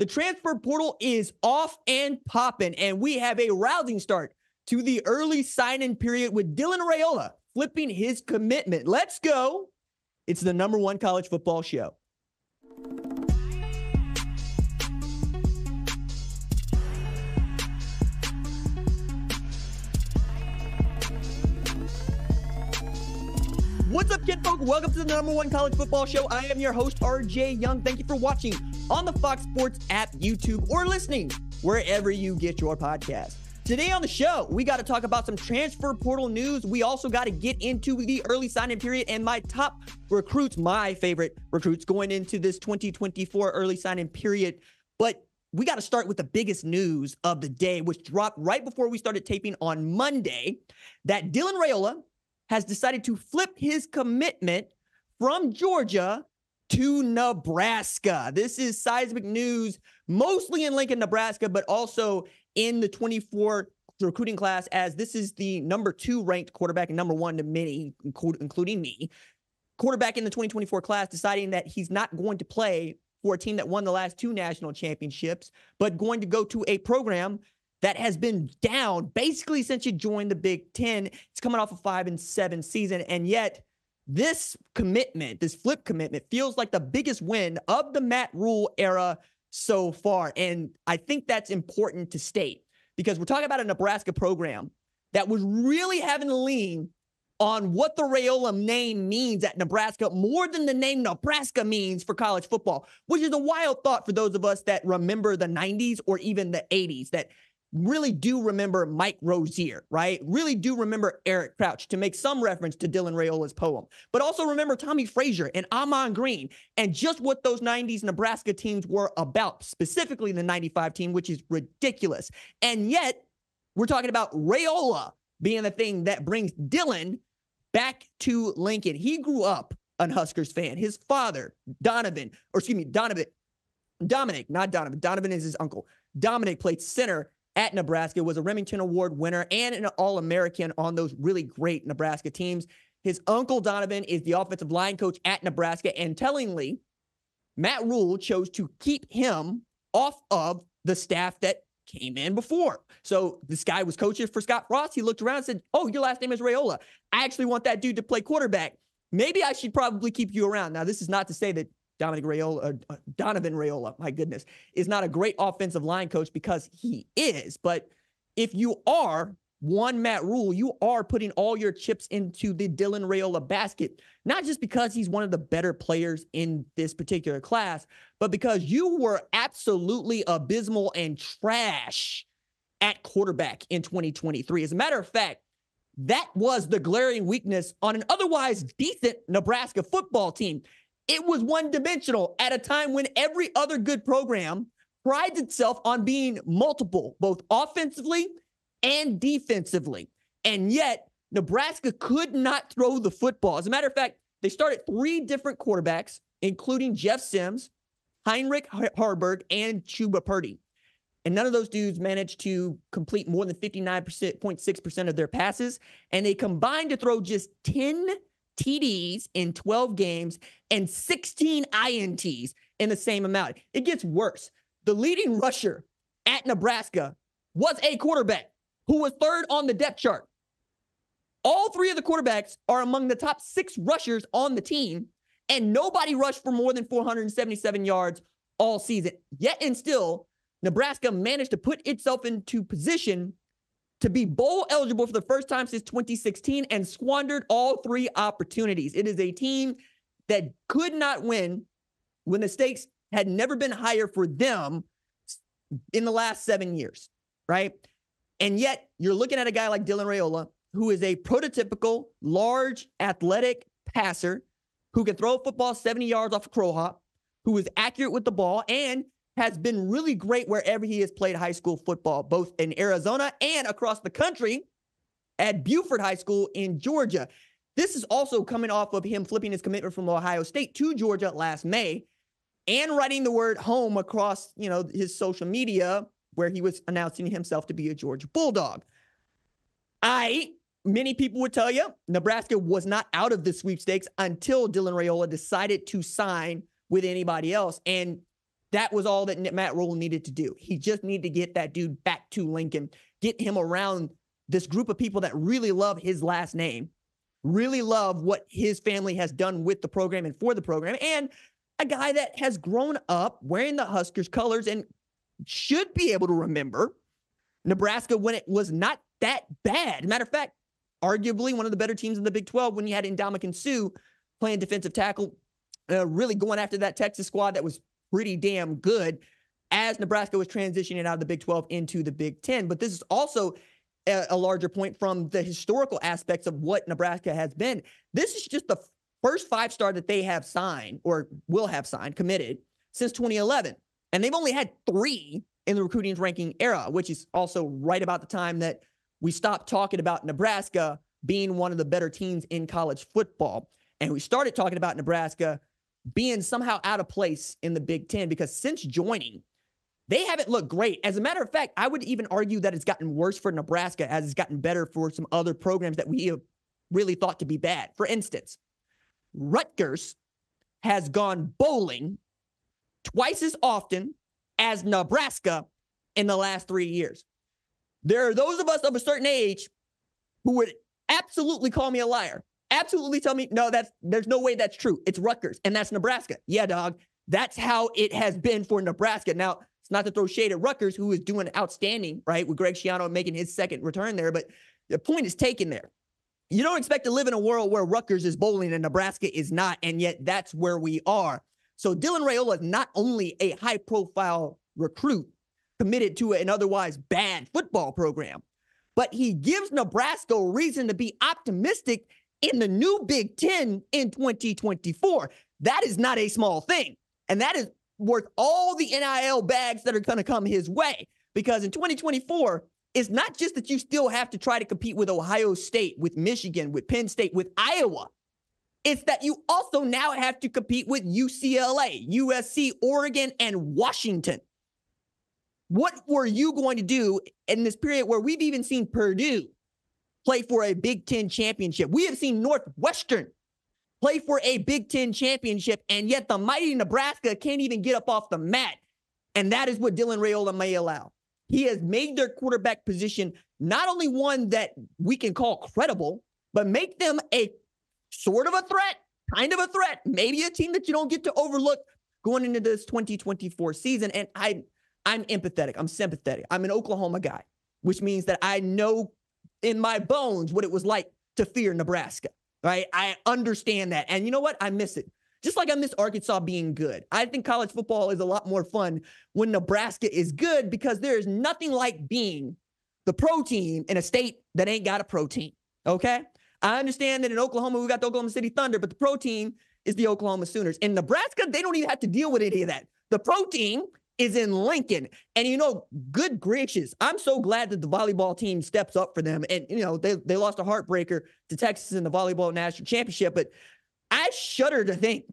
The transfer portal is off and popping, and we have a rousing start to the early sign-in period with Dylan Raiola flipping his commitment. Let's go. It's the number one college football show. What's up, kid folk? Welcome to the number one college football show. I am your host, RJ Young. Thank you for watching on the Fox Sports app, YouTube, or listening wherever you get your podcast. Today on the show, we got to talk about some transfer portal news. We also got to get into the early signing period and my top recruits, my favorite recruits going into this 2024 early signing period. But we got to start with the biggest news of the day, which dropped right before we started taping on Monday that Dylan Raiola has decided to flip his commitment from Georgia to Nebraska. This is seismic news, mostly in Lincoln, Nebraska, but also in the 24 recruiting class, as this is the number two ranked quarterback and number one to many, including me. Quarterback in the 2024 class deciding that he's not going to play for a team that won the last two national championships, but going to go to a program that has been down basically since you joined the Big Ten. It's coming off a five and seven season. And yet, this commitment, this flip commitment, feels like the biggest win of the Matt Rhule era so far. And I think that's important to state because we're talking about a Nebraska program that was really having to lean on what the Raiola name means at Nebraska more than the name Nebraska means for college football, which is a wild thought for those of us that remember the 90s or even the 80s, that really do remember Mike Rozier, right? Really do remember Eric Crouch to make some reference to Dylan Raiola's poem, but also remember Tommie Frazier and Ahman Green and just what those 90s Nebraska teams were about, specifically the 95 team, which is ridiculous. And yet, we're talking about Raiola being the thing that brings Dylan back to Lincoln. He grew up an Huskers fan. His father, Donovan, or excuse me, Donovan, Dominic, not Donovan. Donovan is his uncle. Dominic played center at Nebraska, was a Remington Award winner and an All American on those really great Nebraska teams. His uncle Donovan is the offensive line coach at Nebraska, and tellingly, Matt Rhule chose to keep him off of the staff that came in before. So this guy was coaching for Scott Frost. He looked around and said, Oh, your last name is Raiola. I actually want that dude to play quarterback. Maybe I should probably keep you around. Now, this is not to say that Dominic Raiola, uh, Donovan Raiola, my goodness, is not a great offensive line coach because he is. But if you are one Matt Rhule, you are putting all your chips into the Dylan Raiola basket, not just because he's one of the better players in this particular class, but because you were absolutely abysmal and trash at quarterback in 2023. As a matter of fact, that was the glaring weakness on an otherwise decent Nebraska football team. It was one dimensional at a time when every other good program prides itself on being multiple, both offensively and defensively. And yet, Nebraska could not throw the football. As a matter of fact, they started three different quarterbacks, including Jeff Sims, Heinrich Haarberg, and Chuba Purdy. And none of those dudes managed to complete more than 59.6% of their passes. And they combined to throw just 10 TDs in 12 games and 16 INTs in the same amount. It gets worse. The leading rusher at Nebraska was a quarterback who was third on the depth chart. All three of the quarterbacks are among the top six rushers on the team, and nobody rushed for more than 477 yards all season. Yet and still, Nebraska managed to put itself into position to be bowl eligible for the first time since 2016 and squandered all three opportunities. It is a team that could not win when the stakes had never been higher for them in the last seven years, right? And yet you're looking at a guy like Dylan Raiola, who is a prototypical, large, athletic passer who can throw a football 70 yards off a crow hop, who is accurate with the ball, and has been really great wherever he has played high school football, both in Arizona and across the country at Buford High School in Georgia. This is also coming off of him flipping his commitment from Ohio State to Georgia last May and writing the word home across, you know, his social media where he was announcing himself to be a Georgia Bulldog. I many people would tell you Nebraska was not out of the sweepstakes until Dylan Raiola decided to sign with anybody else. And that was all that Matt Rhule needed to do. He just needed to get that dude back to Lincoln, get him around this group of people that really love his last name, really love what his family has done with the program and for the program, and a guy that has grown up wearing the Huskers colors and should be able to remember Nebraska when it was not that bad. Matter of fact, arguably one of the better teams in the Big 12 when you had Ndamukong Suh playing defensive tackle, uh, really going after that Texas squad that was pretty damn good as Nebraska was transitioning out of the Big 12 into the Big 10. But this is also a, a larger point from the historical aspects of what Nebraska has been. This is just the first five star that they have signed or will have signed, committed since 2011. And they've only had three in the recruiting ranking era, which is also right about the time that we stopped talking about Nebraska being one of the better teams in college football. And we started talking about Nebraska being somehow out of place in the Big Ten because since joining, they haven't looked great. As a matter of fact, I would even argue that it's gotten worse for Nebraska as it's gotten better for some other programs that we have really thought to be bad. For instance, Rutgers has gone bowling twice as often as Nebraska in the last three years. There are those of us of a certain age who would absolutely call me a liar. Absolutely tell me, no, that's there's no way that's true. It's Rutgers and that's Nebraska. Yeah, dog. That's how it has been for Nebraska. Now, it's not to throw shade at Rutgers, who is doing outstanding, right? With Greg Schiano making his second return there, but the point is taken there. You don't expect to live in a world where Rutgers is bowling and Nebraska is not, and yet that's where we are. So Dylan Raiola is not only a high profile recruit committed to an otherwise bad football program, but he gives Nebraska reason to be optimistic in the new Big Ten in 2024. That is not a small thing. And that is worth all the NIL bags that are going to come his way. Because in 2024, it's not just that you still have to try to compete with Ohio State, with Michigan, with Penn State, with Iowa. It's that you also now have to compete with UCLA, USC, Oregon, and Washington. What were you going to do in this period where we've even seen Purdue play for a Big Ten championship? We have seen Northwestern play for a Big Ten championship, and yet the mighty Nebraska can't even get up off the mat. And that is what Dylan Raiola may allow. He has made their quarterback position not only one that we can call credible, but make them a sort of a threat, kind of a threat, maybe a team that you don't get to overlook going into this 2024 season. And I, I'm empathetic. I'm sympathetic. I'm an Oklahoma guy, which means that I know in my bones what it was like to fear Nebraska. Right? I understand that. And you know what? I miss it. Just like I miss Arkansas being good. I think college football is a lot more fun when Nebraska is good because there is nothing like being the pro team in a state that ain't got a pro team. Okay? I understand that in Oklahoma, we got the Oklahoma City Thunder, but the pro team is the Oklahoma Sooners. In Nebraska, they don't even have to deal with any of that. The pro team is in Lincoln. And you know, good gracious, I'm so glad that the volleyball team steps up for them. And you know, they they lost a heartbreaker to Texas in the volleyball national championship, but I shudder to think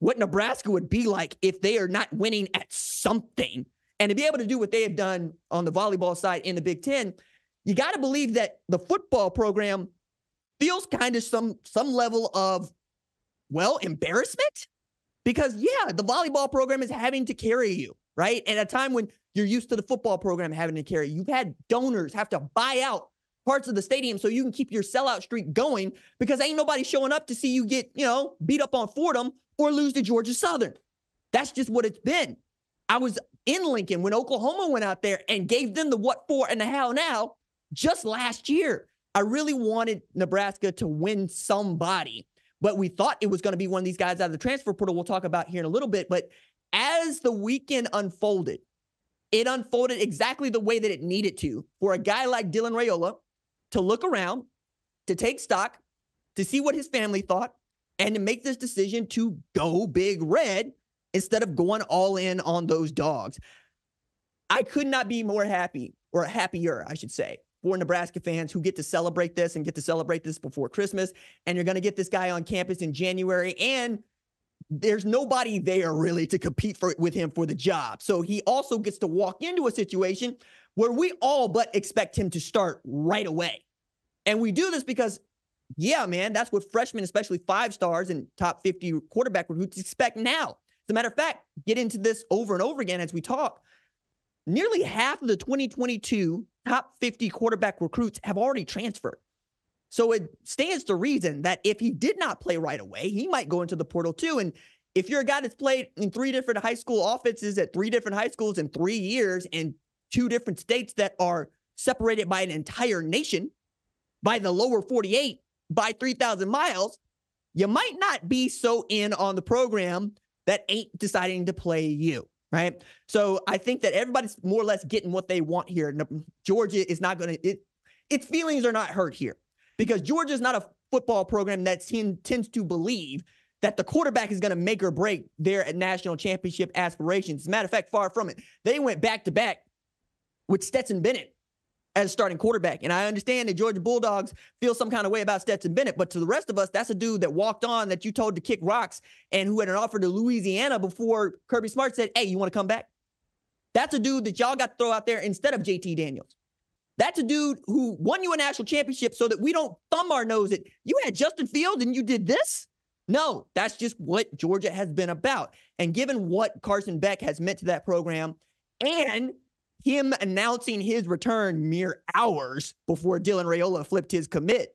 what Nebraska would be like if they are not winning at something. And to be able to do what they have done on the volleyball side in the Big Ten, you got to believe that the football program feels kind of some some level of well embarrassment because yeah the volleyball program is having to carry you right at a time when you're used to the football program having to carry you've had donors have to buy out parts of the stadium so you can keep your sellout streak going because ain't nobody showing up to see you get you know beat up on fordham or lose to georgia southern that's just what it's been i was in lincoln when oklahoma went out there and gave them the what for and the how now just last year I really wanted Nebraska to win somebody, but we thought it was going to be one of these guys out of the transfer portal. We'll talk about here in a little bit. But as the weekend unfolded, it unfolded exactly the way that it needed to for a guy like Dylan Raiola to look around, to take stock, to see what his family thought, and to make this decision to go big red instead of going all in on those dogs. I could not be more happy or happier, I should say, for Nebraska fans who get to celebrate this and get to celebrate this before Christmas. And you're going to get this guy on campus in January. And there's nobody there really to compete for with him for the job. So he also gets to walk into a situation where we all but expect him to start right away. And we do this because, yeah, man, that's what freshmen, especially five stars and top 50 quarterback recruits, expect now. As a matter of fact, get into this over and over again as we talk. Nearly half of the 2022 top 50 quarterback recruits have already transferred. So it stands to reason that if he did not play right away, he might go into the portal too. And if you're a guy that's played in three different high school offenses at three different high schools in three years in two different states that are separated by an entire nation, by the lower 48, by 3,000 miles, you might not be so in on the program that ain't deciding to play you right? So I think that everybody's more or less getting what they want here. Georgia is not going to, it, its feelings are not hurt here because Georgia is not a football program that tends to believe that the quarterback is going to make or break their national championship aspirations. As a matter of fact, far from it. They went back to back with Stetson Bennett as starting quarterback. And I understand that Georgia Bulldogs feel some kind of way about Stetson Bennett, but to the rest of us, that's a dude that walked on that you told to kick rocks and who had an offer to Louisiana before Kirby Smart said, Hey, you want to come back? That's a dude that y'all got to throw out there instead of JT Daniels. That's a dude who won you a national championship so that we don't thumb our nose at you had Justin Fields and you did this. No, that's just what Georgia has been about. And given what Carson Beck has meant to that program and him announcing his return mere hours before Dylan Raiola flipped his commit.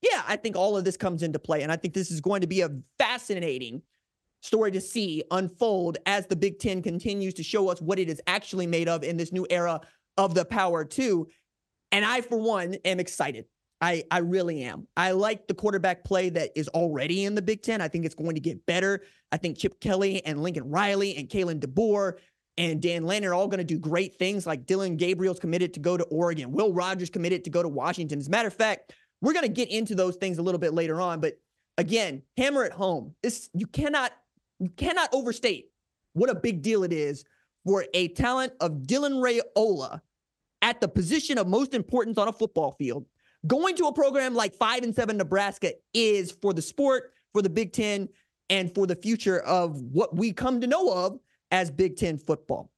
Yeah, I think all of this comes into play. And I think this is going to be a fascinating story to see unfold as the Big Ten continues to show us what it is actually made of in this new era of the Power Two. And I, for one, am excited. I, I really am. I like the quarterback play that is already in the Big Ten. I think it's going to get better. I think Chip Kelly and Lincoln Riley and Kalen DeBoer and Dan Lanning are all going to do great things. Like Dillon Gabriel's committed to go to Oregon. Will Rogers committed to go to Washington. As a matter of fact, we're going to get into those things a little bit later on. But again, hammer it home. This you cannot you cannot overstate what a big deal it is for a talent of Dylan Raiola at the position of most importance on a football field. Going to a program like five and seven Nebraska is for the sport, for the Big Ten, and for the future of what we come to know of as Big Ten football.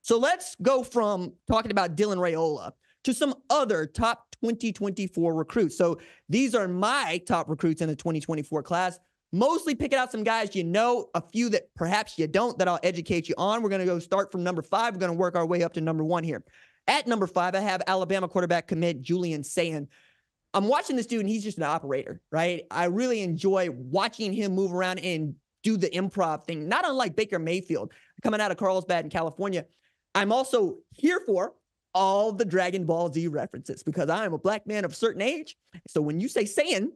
So let's go from talking about Dylan Raiola to some other top 2024 recruits. So these are my top recruits in the 2024 class. Mostly picking out some guys you know, a few that perhaps you don't that I'll educate you on. We're going to go start from number five. We're going to work our way up to number one here. At number five, I have Alabama quarterback commit Julian Sayin. I'm watching this dude and he's just an operator, right? I really enjoy watching him move around and do the improv thing, not unlike Baker Mayfield coming out of Carlsbad in California. I'm also here for all the Dragon Ball Z references because I am a black man of a certain age. So when you say Saiyan,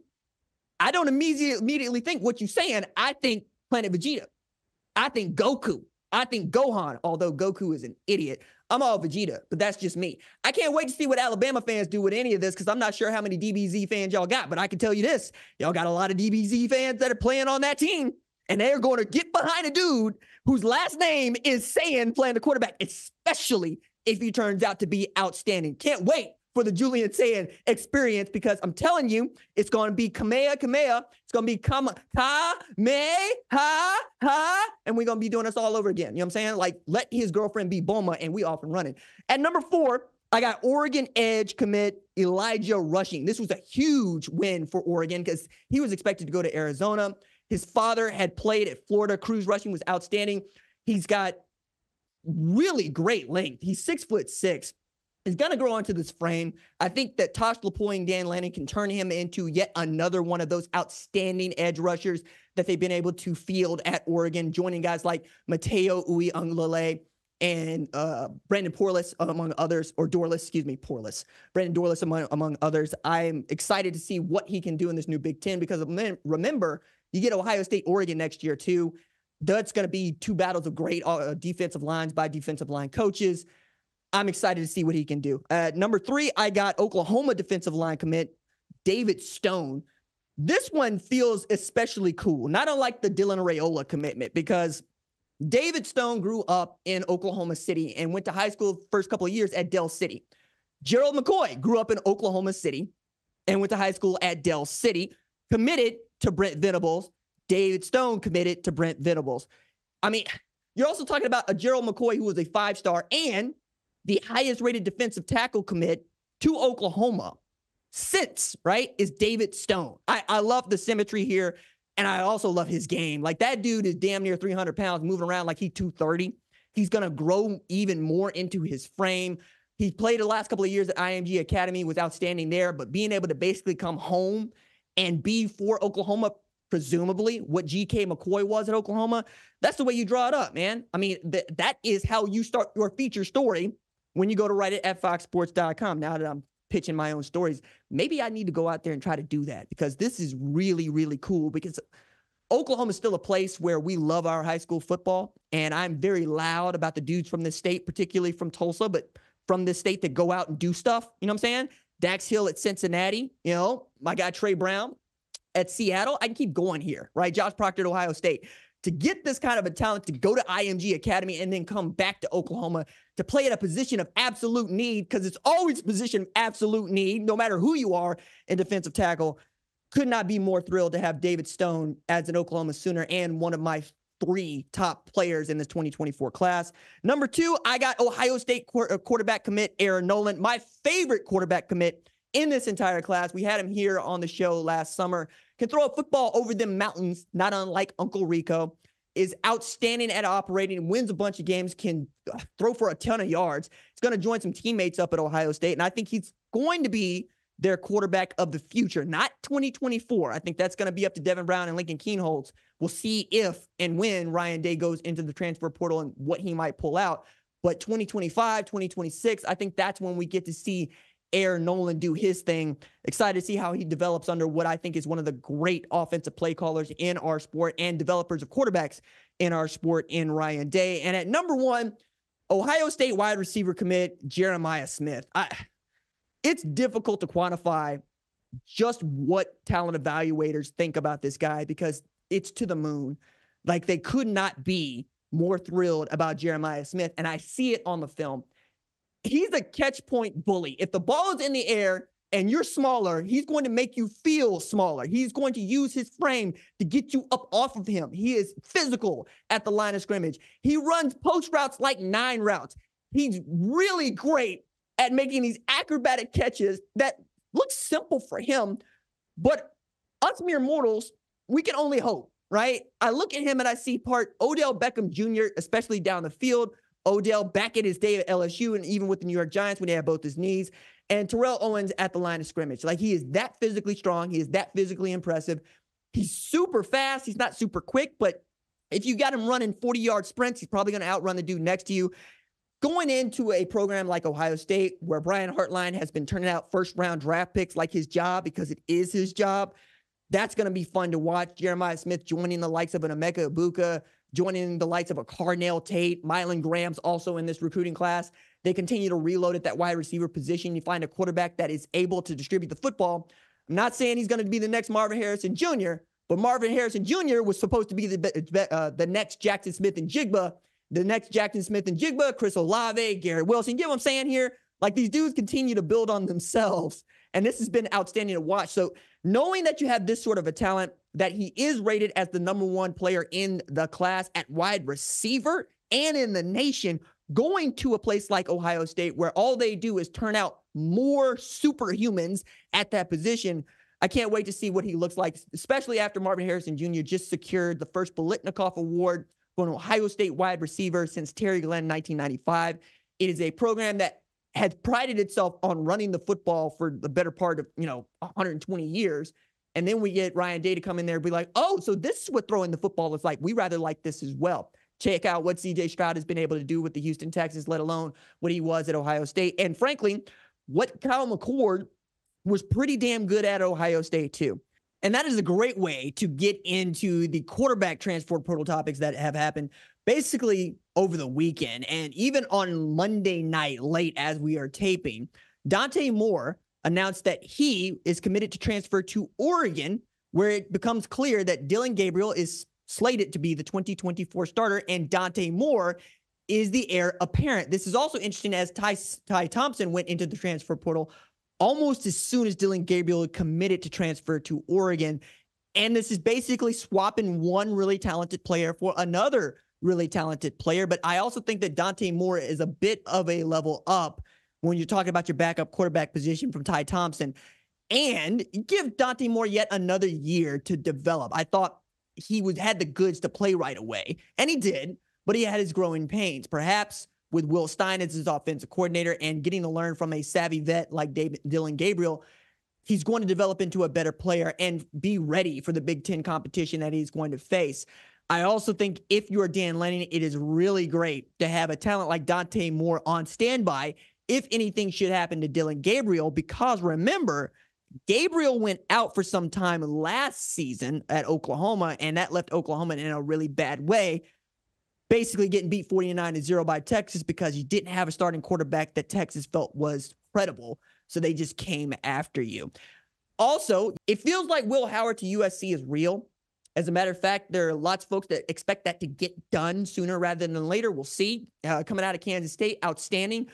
I don't immediately think what you're saying. I think Planet Vegeta. I think Goku. I think Gohan, although Goku is an idiot. I'm all Vegeta, but that's just me. I can't wait to see what Alabama fans do with any of this because I'm not sure how many DBZ fans y'all got, but I can tell you this y'all got a lot of DBZ fans that are playing on that team and they're going to get behind a dude whose last name is saying playing the quarterback, especially if he turns out to be outstanding. Can't wait for the Julian Sayin experience because I'm telling you, it's going to be Kamea Kamea. It's going to be Kama Ha Me Ha Ha, and we're going to be doing this all over again. You know what I'm saying? Like, let his girlfriend be Boma, and we off and running. At number four, I got Oregon Edge commit Elijah Rushing. This was a huge win for Oregon because he was expected to go to Arizona. His father had played at Florida. Cruz rushing was outstanding. He's got really great length. He's six foot six. He's going to grow onto this frame. I think that Tosh Lupoi and Dan Lanning can turn him into yet another one of those outstanding edge rushers that they've been able to field at Oregon, joining guys like Matayo Uiagalelei and uh, Brandon Porlis, among others, or Dorlus, excuse me, Porlis, Brandon Dorlus, among, among others. I'm excited to see what he can do in this new Big Ten because remember, you get Ohio State, Oregon next year, too. That's going to be two battles of great uh, defensive lines by defensive line coaches. I'm excited to see what he can do. Uh, number three, I got Oklahoma defensive line commit David Stone. This one feels especially cool, not unlike the Dylan Raiola commitment, because David Stone grew up in Oklahoma City and went to high school first couple of years at Del City. Gerald McCoy grew up in Oklahoma City and went to high school at Del City, committed to Brent Venables. David Stone committed to Brent Venables. I mean, you're also talking about a Gerald McCoy who was a five star and the highest rated defensive tackle commit to Oklahoma since, right, is David Stone. I, I love the symmetry here. And I also love his game. Like that dude is damn near 300 pounds, moving around like he's 230. He's going to grow even more into his frame. He played the last couple of years at IMG Academy, was outstanding there, but being able to basically come home and be for Oklahoma, presumably what GK McCoy was at Oklahoma, that's the way you draw it up, man. I mean, th- that is how you start your feature story when you go to write it at foxsports.com. Now that I'm pitching my own stories. Maybe I need to go out there and try to do that because this is really, really cool because Oklahoma is still a place where we love our high school football. And I'm very loud about the dudes from this state, particularly from Tulsa, but from this state that go out and do stuff. You know what I'm saying? Dax Hill at Cincinnati, you know, my guy Tre Brown at Seattle. I can keep going here, right? Josh Proctor at Ohio State to get this kind of a talent to go to IMG Academy and then come back to Oklahoma to play at a position of absolute need, because it's always a position of absolute need, no matter who you are in defensive tackle. Could not be more thrilled to have David Stone as an Oklahoma Sooner and one of my three top players in this 2024 class. Number two, I got Ohio State uh, quarterback commit Air Noland, my favorite quarterback commit in this entire class. We had him here on the show last summer can throw a football over them mountains, not unlike Uncle Rico, is outstanding at operating, wins a bunch of games, can uh, throw for a ton of yards. He's going to join some teammates up at Ohio State, and I think he's going to be their quarterback of the future, not 2024. I think that's going to be up to Devin Brown and Lincoln Kienholz. We'll see if and when Ryan Day goes into the transfer portal and what he might pull out. But 2025, 2026, I think that's when we get to see Air Noland do his thing. Excited to see how he develops under what I think is one of the great offensive play callers in our sport and developers of quarterbacks in our sport in Ryan Day. And at number one, Ohio State wide receiver commit Jeremiah Smith. I, it's difficult to quantify just what talent evaluators think about this guy because it's to the moon. Like they could not be more thrilled about Jeremiah Smith. And I see it on the film he's a catch point bully. If the ball is in the air and you're smaller, he's going to make you feel smaller. He's going to use his frame to get you up off of him. He is physical at the line of scrimmage. He runs post routes like nine routes. He's really great at making these acrobatic catches that look simple for him, but us mere mortals, we can only hope, right? I look at him and I see part Odell Beckham Jr., especially down the field, Odell back in his day at LSU and even with the New York Giants when he had both his knees, and Terrell Owens at the line of scrimmage. Like he is that physically strong. He is that physically impressive. He's super fast. He's not super quick, but if you got him running 40 yard sprints, he's probably going to outrun the dude next to you. Going into a program like Ohio State, where Brian Hartline has been turning out first round draft picks like his job because it is his job, that's going to be fun to watch. Jeremiah Smith joining the likes of an Emeka Egbuka, joining the likes of a Carnell Tate, Mylan Graham's also in this recruiting class. They continue to reload at that wide receiver position. You find a quarterback that is able to distribute the football. I'm not saying he's going to be the next Marvin Harrison Jr., but Marvin Harrison Jr. was supposed to be the uh, the next Jaxon Smith-Njigba, the next Jaxon Smith-Njigba, Chris Olave, Garrett Wilson. You get what I'm saying here? Like these dudes continue to build on themselves. And this has been outstanding to watch. So knowing that you have this sort of a talent, that he is rated as the number one player in the class at wide receiver and in the nation, going to a place like Ohio State where all they do is turn out more superhumans at that position. I can't wait to see what he looks like, especially after Marvin Harrison Jr. just secured the first Biletnikoff Award for an Ohio State wide receiver since Terry Glenn 1995. It is a program that has prided itself on running the football for the better part of, you know, 120 years. And then we get Ryan Day to come in there and be like, oh, so this is what throwing the football is like. We rather like this as well. Check out what CJ Stroud has been able to do with the Houston Texans, let alone what he was at Ohio State. And frankly, what Kyle McCord was pretty damn good at Ohio State, too. And that is a great way to get into the quarterback transport portal topics that have happened basically over the weekend. And even on Monday night, late as we are taping, Dante Moore announced that he is committed to transfer to Oregon, where it becomes clear that Dillon Gabriel is slated to be the 2024 starter, and Dante Moore is the heir apparent. This is also interesting as Ty, Ty Thompson went into the transfer portal almost as soon as Dillon Gabriel committed to transfer to Oregon. And this is basically swapping one really talented player for another really talented player. But I also think that Dante Moore is a bit of a level up when you're talking about your backup quarterback position from Ty Thompson. And give Dante Moore yet another year to develop. I thought he would had the goods to play right away, and he did, but he had his growing pains. Perhaps with Will Stein as his offensive coordinator and getting to learn from a savvy vet like David Dillon Gabriel, he's going to develop into a better player and be ready for the Big Ten competition that he's going to face. I also think if you're Dan Lanning, it is really great to have a talent like Dante Moore on standby if anything should happen to Dillon Gabriel, because remember, Gabriel went out for some time last season at Oklahoma, and that left Oklahoma in a really bad way. Basically, getting beat 49 to 0 by Texas because you didn't have a starting quarterback that Texas felt was credible. So they just came after you. Also, it feels like Will Howard to USC is real. As a matter of fact, there are lots of folks that expect that to get done sooner rather than later. We'll see. Uh, coming out of Kansas State, outstanding.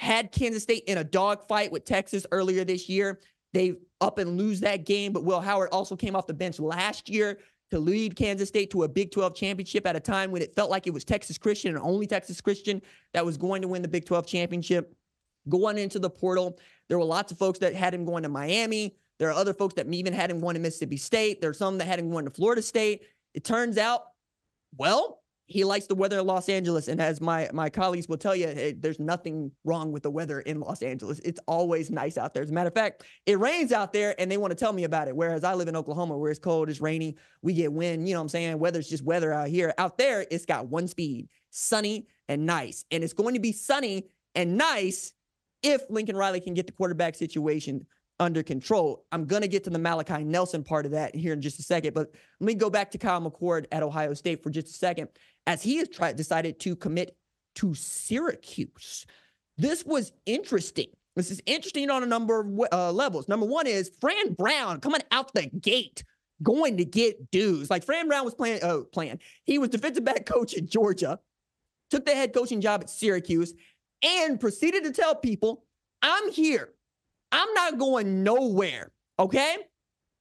Had Kansas State in a dogfight with Texas earlier this year. They up and lose that game, but Will Howard also came off the bench last year to lead Kansas State to a Big 12 championship at a time when it felt like it was Texas Christian and only Texas Christian that was going to win the Big 12 championship. Going into the portal, there were lots of folks that had him going to Miami. There are other folks that even had him going to Mississippi State. There are some that had him going to Florida State. It turns out, well, he likes the weather in Los Angeles, and as my my colleagues will tell you, hey, there's nothing wrong with the weather in Los Angeles. It's always nice out there. As a matter of fact, it rains out there, and they want to tell me about it. Whereas I live in Oklahoma, where it's cold, it's rainy, we get wind. You know what I'm saying? Weather's just weather out here. Out there, it's got one speed: sunny and nice, and it's going to be sunny and nice if Lincoln Riley can get the quarterback situation under control. I'm going to get to the Malachi Nelson part of that here in just a second, but let me go back to Kyle McCord at Ohio State for just a second, as he has tried decided to commit to Syracuse. This was interesting. This is interesting on a number of uh, levels. Number one is Fran Brown coming out the gate, going to get dues. Like Fran Brown was playing, uh, playing. He was defensive back coach at Georgia, took the head coaching job at Syracuse, and proceeded to tell people, "I'm here. I'm not going nowhere. Okay.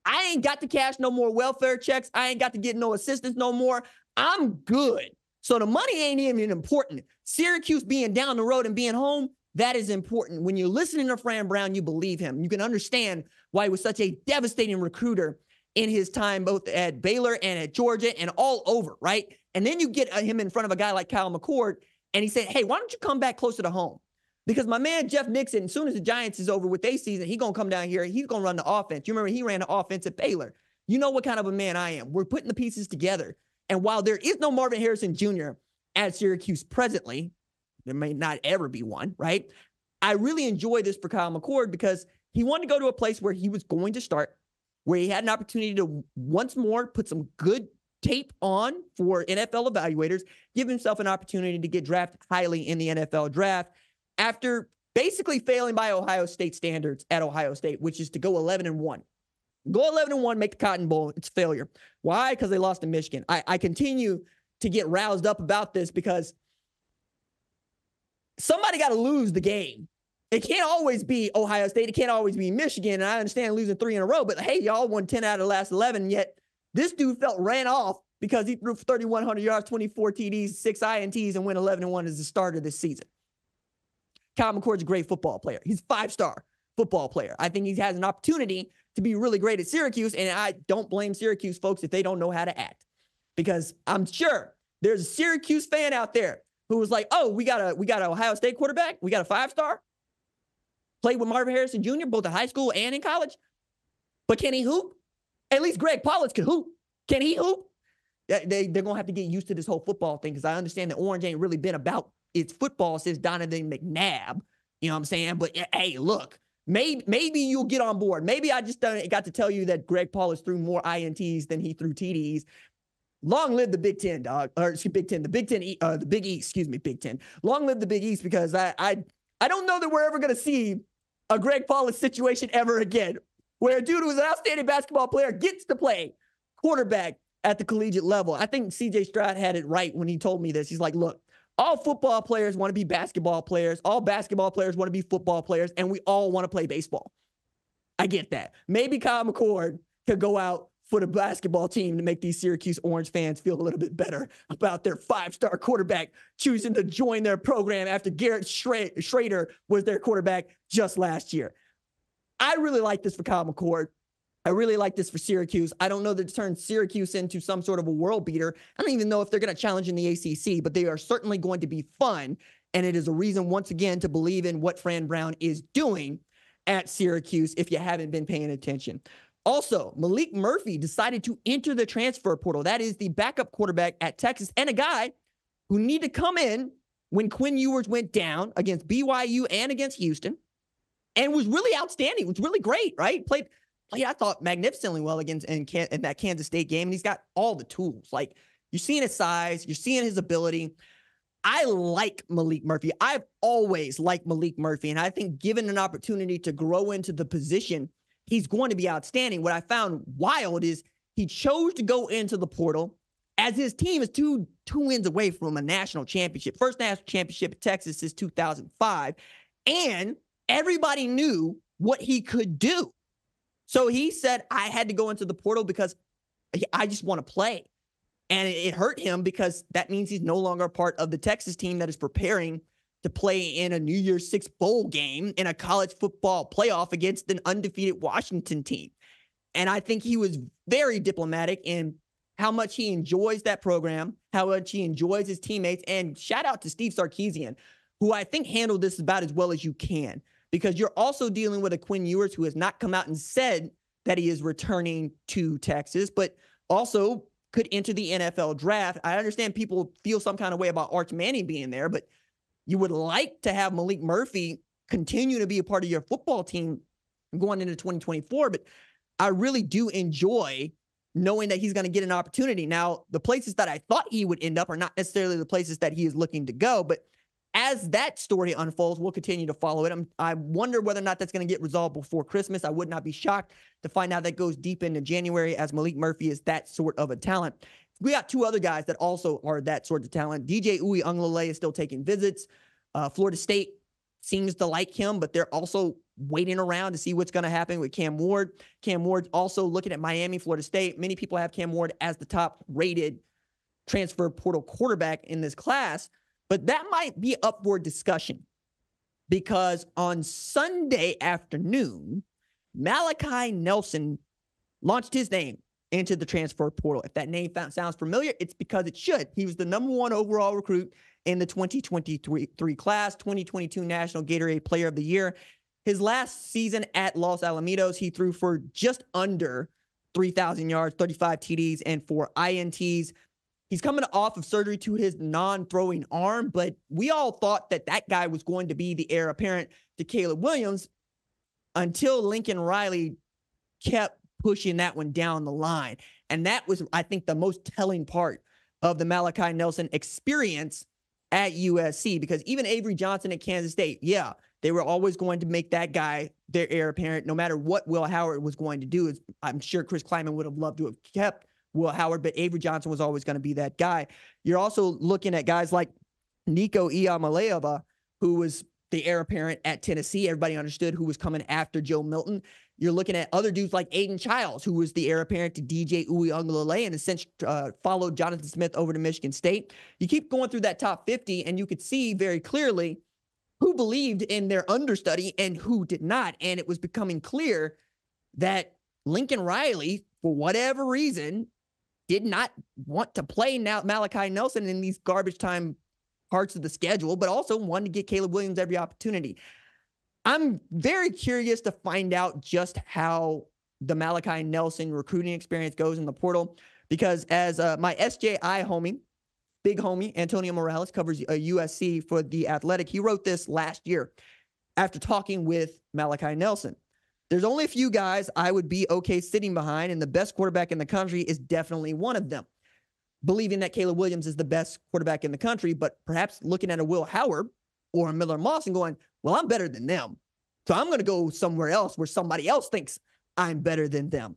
I ain't got to cash no more welfare checks. I ain't got to get no assistance no more. I'm good. So the money ain't even important. Syracuse being down the road and being home, that is important. When you're listening to Fran Brown, you believe him. You can understand why he was such a devastating recruiter in his time, both at Baylor and at Georgia and all over, right? And then you get uh, him in front of a guy like Kyle McCord, and he said, Hey, why don't you come back closer to home? Because my man Jeff Nixon, as soon as the Giants is over with their season, he gonna come down here. He's gonna run the offense. You remember he ran the offense at Baylor. You know what kind of a man I am. We're putting the pieces together. And while there is no Marvin Harrison Jr. at Syracuse presently, there may not ever be one, right? I really enjoy this for Kyle McCord because he wanted to go to a place where he was going to start, where he had an opportunity to once more put some good tape on for NFL evaluators, give himself an opportunity to get drafted highly in the NFL draft after basically failing by Ohio State standards at Ohio State, which is to go 11 and 1. Go 11 and 1, make the Cotton Bowl. It's failure. Why? Because they lost to Michigan. I, I continue to get roused up about this because somebody got to lose the game. It can't always be Ohio State. It can't always be Michigan. And I understand losing three in a row, but hey, y'all won 10 out of the last 11. Yet this dude felt ran off because he threw 3,100 yards, 24 TDs, six INTs, and went 11 and 1 as the starter this season. Kyle McCord's a great football player. He's five star football player. I think he has an opportunity to be really great at Syracuse. And I don't blame Syracuse folks if they don't know how to act, because I'm sure there's a Syracuse fan out there who was like, "Oh, we got a we got an Ohio State quarterback. We got a five star. Played with Marvin Harrison Jr. both in high school and in college. But can he hoop? At least Greg Paulus can hoop. Can he hoop? They, they're going to have to get used to this whole football thing because I understand that Orange ain't really been about it's football since Donovan McNabb. You know what I'm saying? But eh, hey, look, maybe maybe you'll get on board. Maybe I just got to tell you that Greg Paulus threw more INTs than he threw TDs. Long live the Big Ten, dog. Or excuse Big Ten, the Big Ten, uh, the Big East. Excuse me, Big Ten. Long live the Big East because I I I don't know that we're ever to see a Greg Paulus situation ever again, where a dude who's an outstanding basketball player gets to play quarterback at the collegiate level. I think CJ Stroud had it right when he told me this. He's like, look, all football players want to be basketball players, all basketball players want to be football players, and we all want to play baseball. I get that. Maybe Kyle McCord could go out for the basketball team to make these Syracuse Orange fans feel a little bit better about their five star quarterback choosing to join their program after Garrett Shrader was their quarterback just last year. I really like this for Kyle McCord. I really like this for Syracuse. I don't know that it turns Syracuse into some sort of a world beater. I don't even know if they're going to challenge in the ACC, but they are certainly going to be fun. And it is a reason, once again, to believe in what Fran Brown is doing at Syracuse if you haven't been paying attention. Also, Maalik Murphy decided to enter the transfer portal. That is the backup quarterback at Texas and a guy who need to come in when Quinn Ewers went down against BYU and against Houston and was really outstanding. Was really great, right? Played played, I thought, magnificently well against in, in that Kansas State game. And he's got all the tools. Like you're seeing his size, you're seeing his ability. I like Maalik Murphy. I've always liked Maalik Murphy. And I think given an opportunity to grow into the position, he's going to be outstanding. What I found wild is he chose to go into the portal as his team is two two wins away from a national championship. First national championship at Texas since 2005. And everybody knew what he could do. So he said, I had to go into the portal because I just want to play. And it hurt him because that means he's no longer a part of the Texas team that is preparing to play in a New Year's Six bowl game in a college football playoff against an undefeated Washington team. And I think he was very diplomatic in how much he enjoys that program, how much he enjoys his teammates. And shout out to Steve Sarkisian, who I think handled this about as well as you can because you're also dealing with a Quinn Ewers who has not come out and said that he is returning to Texas, but also could enter the NFL draft. I understand people feel some kind of way about Arch Manning being there, but you would like to have Maalik Murphy continue to be a part of your football team going into 2024. But I really do enjoy knowing that he's going to get an opportunity. Now, the places that I thought he would end up are not necessarily the places that he is looking to go, but as that story unfolds, we'll continue to follow it. I'm, i wonder whether or not that's going to get resolved before Christmas. I would not be shocked to find out that goes deep into January, as Maalik Murphy is that sort of a talent. We got two other guys that also are that sort of talent. DJ Uiagalelei is still taking visits. Uh, Florida State seems to like him, but they're also waiting around to see what's going to happen with Cam Ward. Cam Ward also looking at Miami, Florida State. Many people have Cam Ward as the top rated transfer portal quarterback in this class. But that might be up for discussion because on Sunday afternoon, Malachi Nelson launched his name into the transfer portal. If that name sounds familiar, it's because it should. He was the number one overall recruit in the 2023 class, 2022 National Gatorade Player of the Year. His last season at Los Alamitos, he threw for just under 3,000 yards, 35 TDs, and four INTs. He's coming off of surgery to his non throwing arm, but we all thought that that guy was going to be the heir apparent to Caleb Williams until Lincoln Riley kept pushing that one down the line. And that was, I think, the most telling part of the Malachi Nelson experience at USC because even Avery Johnson at Kansas State, yeah, they were always going to make that guy their heir apparent, no matter what Will Howard was going to do. I'm sure Chris Klieman would have loved to have kept Will Howard, but Avery Johnson was always going to be that guy. You're also looking at guys like Nico Iamaleava, who was the heir apparent at Tennessee. Everybody understood who was coming after Joe Milton. You're looking at other dudes like Aidan Chiles, who was the heir apparent to DJ Uiagalelei and essentially uh, followed Jonathan Smith over to Michigan State. You keep going through that top 50, and you could see very clearly who believed in their understudy and who did not. And it was becoming clear that Lincoln Riley, for whatever reason, did not want to play now Malachi Nelson in these garbage time parts of the schedule, but also wanted to get Caleb Williams every opportunity. I'm very curious to find out just how the Malachi Nelson recruiting experience goes in the portal because as uh, my SJI homie, big homie Antonio Morales covers a uh, USC for the Athletic. He wrote this last year after talking with Malachi Nelson. There's only a few guys I would be okay sitting behind, and the best quarterback in the country is definitely one of them. Believing that Caleb Williams is the best quarterback in the country, but perhaps looking at a Will Howard or a Miller Moss and going, well, I'm better than them. So I'm going to go somewhere else where somebody else thinks I'm better than them.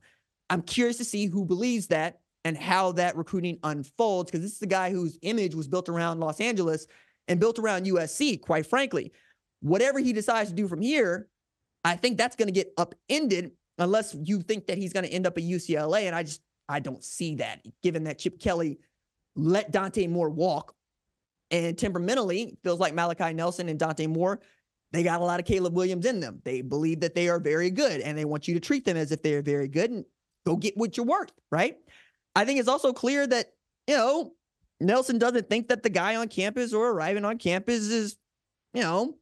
I'm curious to see who believes that and how that recruiting unfolds because this is a guy whose image was built around Los Angeles and built around USC, quite frankly. Whatever he decides to do from here, I think that's going to get upended unless you think that he's going to end up at UCLA. And I just, I don't see that given that Chip Kelly let Dante Moore walk. And temperamentally, feels like Malachi Nelson and Dante Moore, they got a lot of Caleb Williams in them. They believe that they are very good and they want you to treat them as if they are very good and go get what you're worth, right? I think it's also clear that, you know, Nelson doesn't think that the guy on campus or arriving on campus is, you know,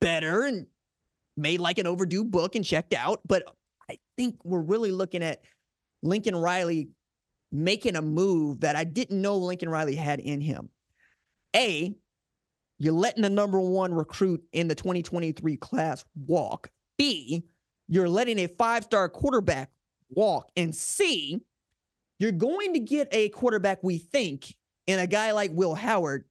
better and made like an overdue book and checked out. But I think we're really looking at Lincoln Riley making a move that I didn't know Lincoln Riley had in him. A, you're letting the number one recruit in the 2023 class walk. B, you're letting a five star quarterback walk. And C, you're going to get a quarterback, we think, in a guy like Will Howard,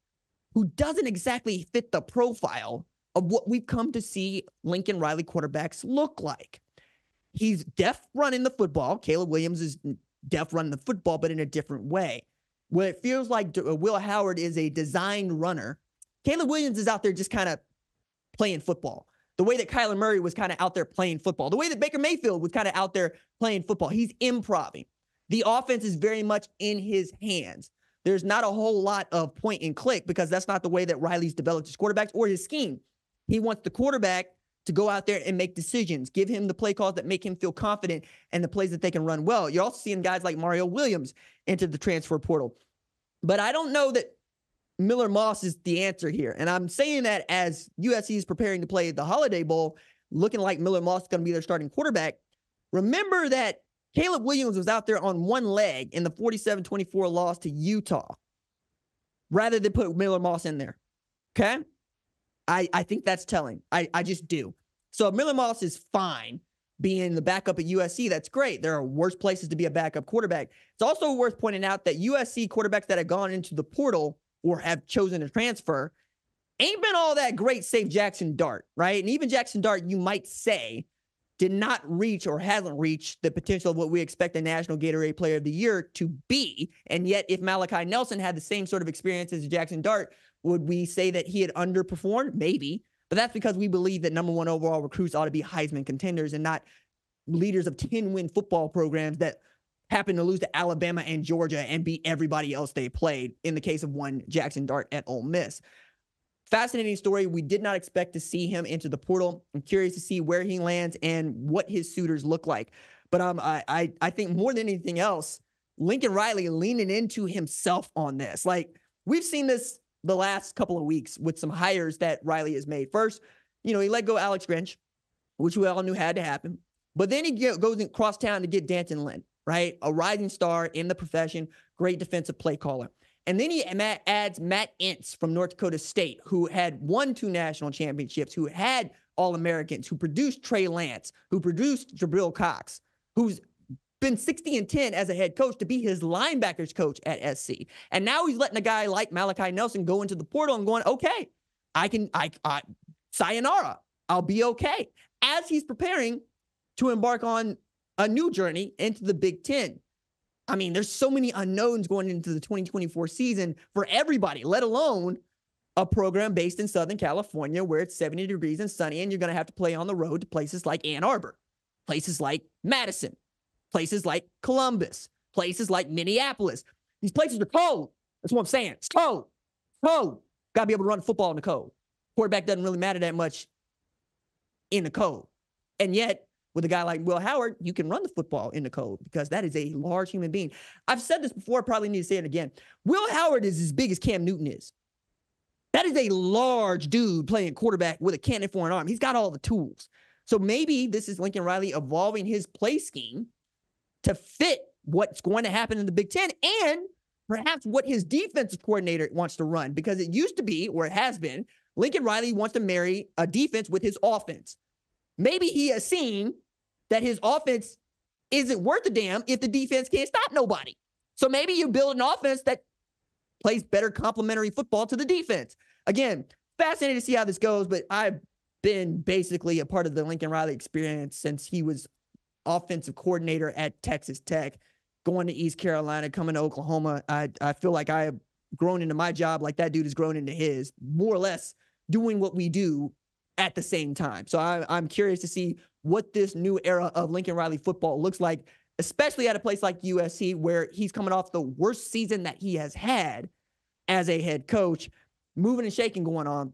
who doesn't exactly fit the profile of what we've come to see Lincoln Riley quarterbacks look like. He's deaf running the football. Caleb Williams is deaf running the football, but in a different way. Where it feels like uh, Will Howard is a designed runner, Caleb Williams is out there just kind of playing football. The way that Kyler Murray was kind of out there playing football, the way that Baker Mayfield was kind of out there playing football. He's improving. The offense is very much in his hands. There's not a whole lot of point and click because that's not the way that Riley's developed his quarterbacks or his scheme. He wants the quarterback to go out there and make decisions, give him the play calls that make him feel confident and the plays that they can run well. You're also seeing guys like Mario Williams into the transfer portal. But I don't know that Miller Moss is the answer here. And I'm saying that as USC is preparing to play the Holiday Bowl, looking like Miller Moss is going to be their starting quarterback. Remember that Caleb Williams was out there on one leg in the 47 24 loss to Utah rather than put Miller Moss in there. Okay. I, I think that's telling. I, I just do. So Miller Moss is fine being the backup at USC. That's great. There are worse places to be a backup quarterback. It's also worth pointing out that USC quarterbacks that have gone into the portal or have chosen to transfer ain't been all that great, save Jackson Dart, right? And even Jackson Dart, you might say, did not reach or hasn't reached the potential of what we expect a National Gatorade Player of the Year to be. And yet, if Malachi Nelson had the same sort of experience as Jackson Dart, would we say that he had underperformed? Maybe. But that's because we believe that number one overall recruits ought to be Heisman contenders and not leaders of 10 win football programs that happen to lose to Alabama and Georgia and beat everybody else they played in the case of one Jackson Dart at Ole Miss. Fascinating story. We did not expect to see him into the portal. I'm curious to see where he lands and what his suitors look like. But um, I, I, I think more than anything else, Lincoln Riley leaning into himself on this. Like we've seen this the last couple of weeks with some hires that Riley has made. First, you know, he let go Alex Grinch, which we all knew had to happen. But then he get, goes across town to get D'Anton Lynn, right? A rising star in the profession, great defensive play caller. And then he adds Matt Entz from North Dakota State, who had won two national championships, who had All Americans, who produced Trey Lance, who produced Jabril Cox, who's been 60 and 10 as a head coach to be his linebackers coach at SC. And now he's letting a guy like Malachi Nelson go into the portal and going, okay, I can, I, I sayonara, I'll be okay. As he's preparing to embark on a new journey into the Big Ten. I mean, there's so many unknowns going into the 2024 season for everybody, let alone a program based in Southern California where it's 70 degrees and sunny, and you're going to have to play on the road to places like Ann Arbor, places like Madison, places like Columbus, places like Minneapolis. These places are cold. That's what I'm saying. It's cold. Cold. Got to be able to run football in the cold. Quarterback doesn't really matter that much in the cold. And yet, with a guy like Will Howard, you can run the football in the cold because that is a large human being. I've said this before, probably need to say it again. Will Howard is as big as Cam Newton is. That is a large dude playing quarterback with a cannon for an arm. He's got all the tools. So maybe this is Lincoln Riley evolving his play scheme to fit what's going to happen in the Big Ten and perhaps what his defensive coordinator wants to run because it used to be, or it has been, Lincoln Riley wants to marry a defense with his offense. Maybe he has seen that his offense isn't worth a damn if the defense can't stop nobody. So maybe you build an offense that plays better complementary football to the defense. Again, fascinating to see how this goes, but I've been basically a part of the Lincoln Riley experience since he was offensive coordinator at Texas Tech. going to East Carolina, coming to Oklahoma. I, I feel like I have grown into my job like that dude has grown into his, more or less doing what we do at the same time. So I, I'm curious to see what this new era of Lincoln Riley football looks like, especially at a place like USC where he's coming off the worst season that he has had as a head coach, moving and shaking going on.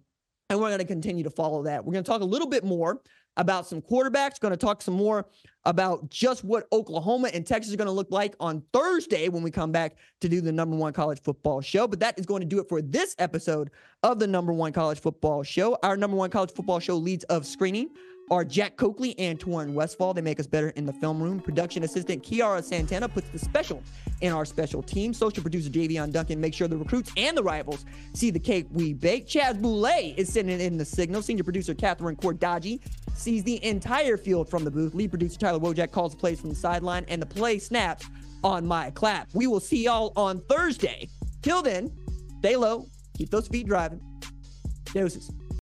And we're going to continue to follow that. We're going to talk a little bit more about some quarterbacks, going to talk some more about just what Oklahoma and Texas are going to look like on Thursday when we come back to do the number one college football show. But that is going to do it for this episode of the number one college football show. Our number one college football show leads of screening are Jack Coakley and Torrin Westfall. They make us better in the film room. Production assistant Kiara Santana puts the special in our special team. Social producer Javion Duncan makes sure the recruits and the rivals see the cake we bake. Chaz Boulay is sending in the signal. Senior producer Catherine Cordaji sees the entire field from the booth. Lead producer Tyler Wojak calls the plays from the sideline, and the play snaps on my clap. We will see y'all on Thursday. Till then, stay low, keep those feet driving. Doses.